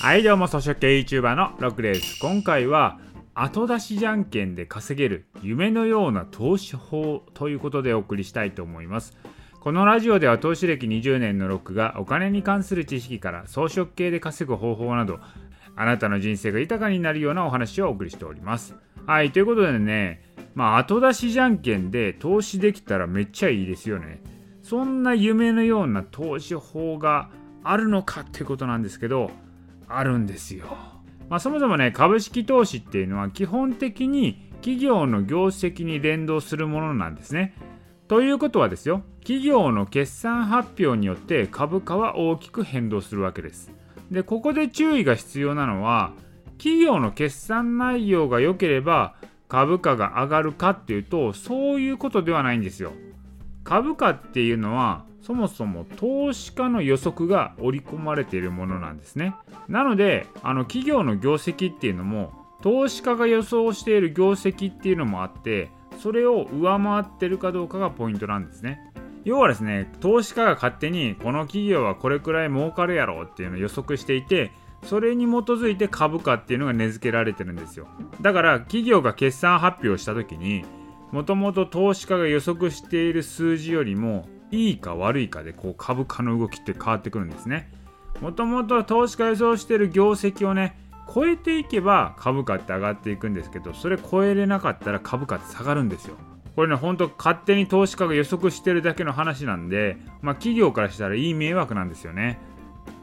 はいどうも、草食系 YouTuber のロックです。今回は、後出しじゃんけんで稼げる夢のような投資法ということでお送りしたいと思います。このラジオでは投資歴20年のロックがお金に関する知識から装飾系で稼ぐ方法など、あなたの人生が豊かになるようなお話をお送りしております。はい、ということでね、まあ後出しじゃんけんで投資できたらめっちゃいいですよね。そんな夢のような投資法があるのかってことなんですけど、あるんですよ。まあ、そもそもね、株式投資っていうのは基本的に企業の業績に連動するものなんですね。ということはですよ、企業の決算発表によって株価は大きく変動するわけです。で、ここで注意が必要なのは、企業の決算内容が良ければ株価が上がるかっていうと、そういうことではないんですよ。株価っていうのはそもそも投資家の予測が織り込まれているものなんですね。なので、あの企業の業績っていうのも、投資家が予想している業績っていうのもあって、それを上回ってるかどうかがポイントなんですね。要はですね、投資家が勝手にこの企業はこれくらい儲かるやろうっていうのを予測していて、それに基づいて株価っていうのが値付けられてるんですよ。だから企業が決算発表した時に、もともと投資家が予測している数字よりもいいか悪いかでこう株価の動きって変わってくるんですね。もともと投資家予想している業績をね超えていけば株価って上がっていくんですけどそれ超えれなかったら株価って下がるんですよ。これねほんと勝手に投資家が予測してるだけの話なんで、まあ、企業からしたらいい迷惑なんですよね。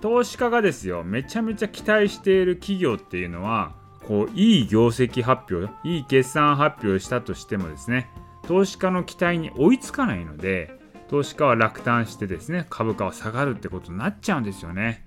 投資家がですよめちゃめちゃ期待している企業っていうのはこういい業績発表いい決算発表したとしてもですね投資家の期待に追いつかないので投資家は落胆してですね株価は下がるってことになっちゃうんですよね。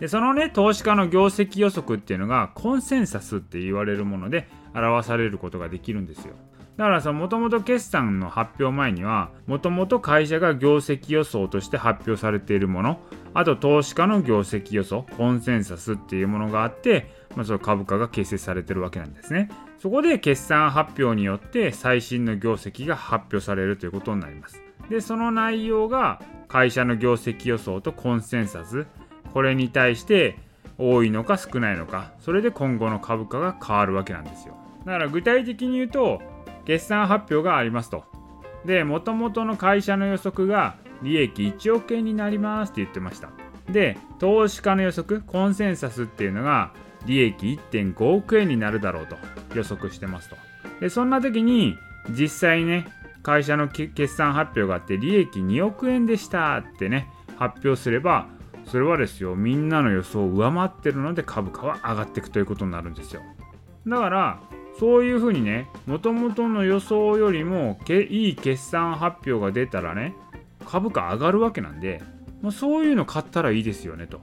でそのね投資家の業績予測っていうのがコンセンサスって言われるもので表されることができるんですよ。だからさ、もともと決算の発表前には、もともと会社が業績予想として発表されているもの、あと投資家の業績予想、コンセンサスっていうものがあって、まあ、その株価が形成されてるわけなんですね。そこで決算発表によって最新の業績が発表されるということになります。でその内容が会社の業績予想とコンセンサス。これに対して多いのか少ないのか。それで今後の株価が変わるわけなんですよ。だから具体的に言うと決算発表がありますと。でもともとの会社の予測が利益1億円になりますって言ってました。で投資家の予測コンセンサスっていうのが利益1.5億円になるだろうと予測してますと。でそんな時に実際ね会社の決算発表があって利益2億円でしたってね発表すればそれはですよみんなの予想を上回ってるので株価は上がっていくということになるんですよ。だからそういうふうにねもともとの予想よりもいい決算発表が出たらね株価上がるわけなんで、まあ、そういうの買ったらいいですよねと。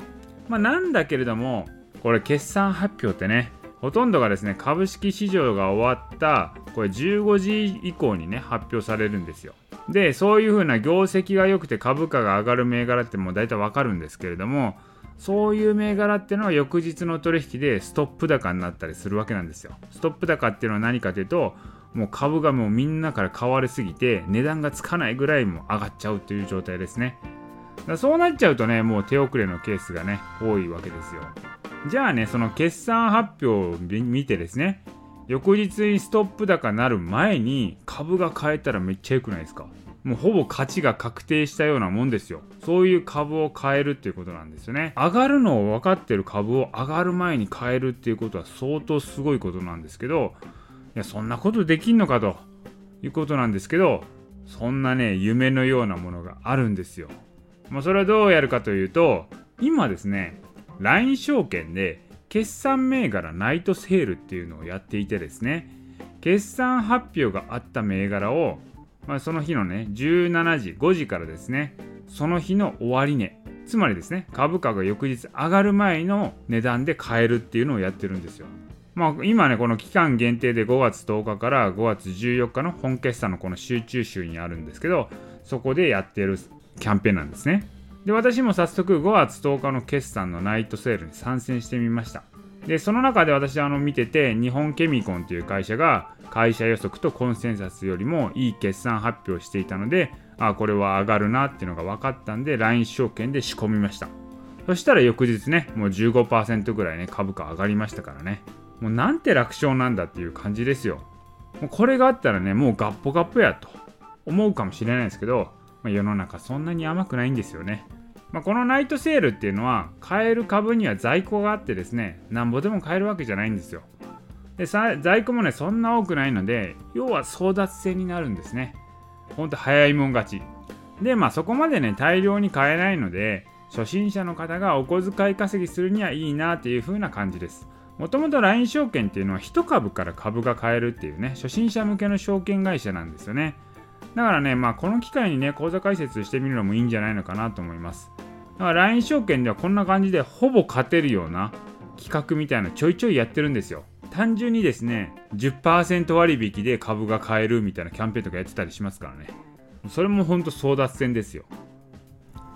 まあなんだけれどもこれ決算発表ってねほとんどがですね株式市場が終わったこれ15時以降にね発表されるんですよ。でそういう風な業績が良くて株価が上がる銘柄ってもう大体わかるんですけれどもそういう銘柄っていうのは翌日の取引でストップ高になったりするわけなんですよ。ストップ高っていうのは何かというともう株がもうみんなから買われすぎて値段がつかないぐらいも上がっちゃうという状態ですね。だそうなっちゃうとねもう手遅れのケースがね多いわけですよ。じゃあね、その決算発表を見てですね、翌日にストップ高なる前に株が買えたらめっちゃ良くないですか？もうほぼ価値が確定したようなもんですよ。そういう株を買えるっていうことなんですよね。上がるのを分かってる株を上がる前に買えるっていうことは相当すごいことなんですけど、いや、そんなことできんのかということなんですけど、そんなね、夢のようなものがあるんですよ。まあ、それはどうやるかというと、今ですね、LINE 証券で決算銘柄ナイトセールっていうのをやっていてですね決算発表があった銘柄を、まあ、その日のね17時5時からですねその日の終値つまりですね株価が翌日上がる前の値段で買えるっていうのをやってるんですよまあ、今ね、この期間限定で5月10日から5月14日の本決算のこの集中週にあるんですけど、そこでやってるキャンペーンなんですね。で、私も早速5月10日の決算のナイトセールに参戦してみました。で、その中で私あの見てて、日本ケミコンという会社が会社予測とコンセンサスよりもいい決算発表していたので、あ、これは上がるなっていうのが分かったんで、LINE 証券で仕込みました。そしたら翌日ねもう15%ぐらいね株価上がりましたからねもうなんて楽勝なんだっていう感じですよもうこれがあったらねもうガッポガッポやと思うかもしれないですけど、まあ、世の中そんなに甘くないんですよね。まあ、このナイトセールっていうのは買える株には在庫があってですねなんぼでも買えるわけじゃないんですよ。で在庫もねそんな多くないので要は争奪戦になるんですね。ほんと早いもん勝ち。でまあそこまでね大量に買えないので初心者の方がお小遣い稼ぎするにはいいなっていう風な感じです。もともと LINE 証券っていうのは1株から株が買えるっていうね初心者向けの証券会社なんですよね。だからねまあこの機会にね口座開設してみるのもいいんじゃないのかなと思います。だから LINE 証券ではこんな感じでほぼ勝てるような企画みたいなちょいちょいやってるんですよ。単純にですね10%割引で株が買えるみたいなキャンペーンとかやってたりしますからね。それもほんと争奪戦ですよ。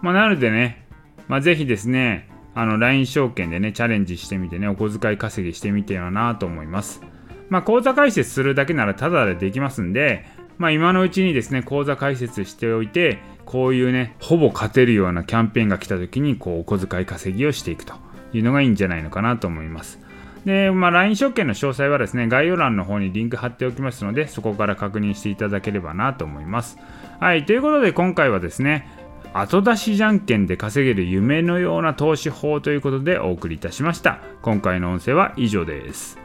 まあなのでね、まあ、ぜひですねあの LINE 証券でねチャレンジしてみてねお小遣い稼ぎしてみてよなと思います。まあ口座開設するだけならタダでできますんでまあ今のうちにですね口座開設しておいてこういうねほぼ勝てるようなキャンペーンが来た時にこうお小遣い稼ぎをしていくというのがいいんじゃないのかなと思いますで、まあ、LINE 証券の詳細はですね、概要欄の方にリンク貼っておきますので、そこから確認していただければなと思います。はい、ということで今回はですね、後出しじゃんけんで稼げる夢のような投資法ということでお送りいたしました。今回の音声は以上です。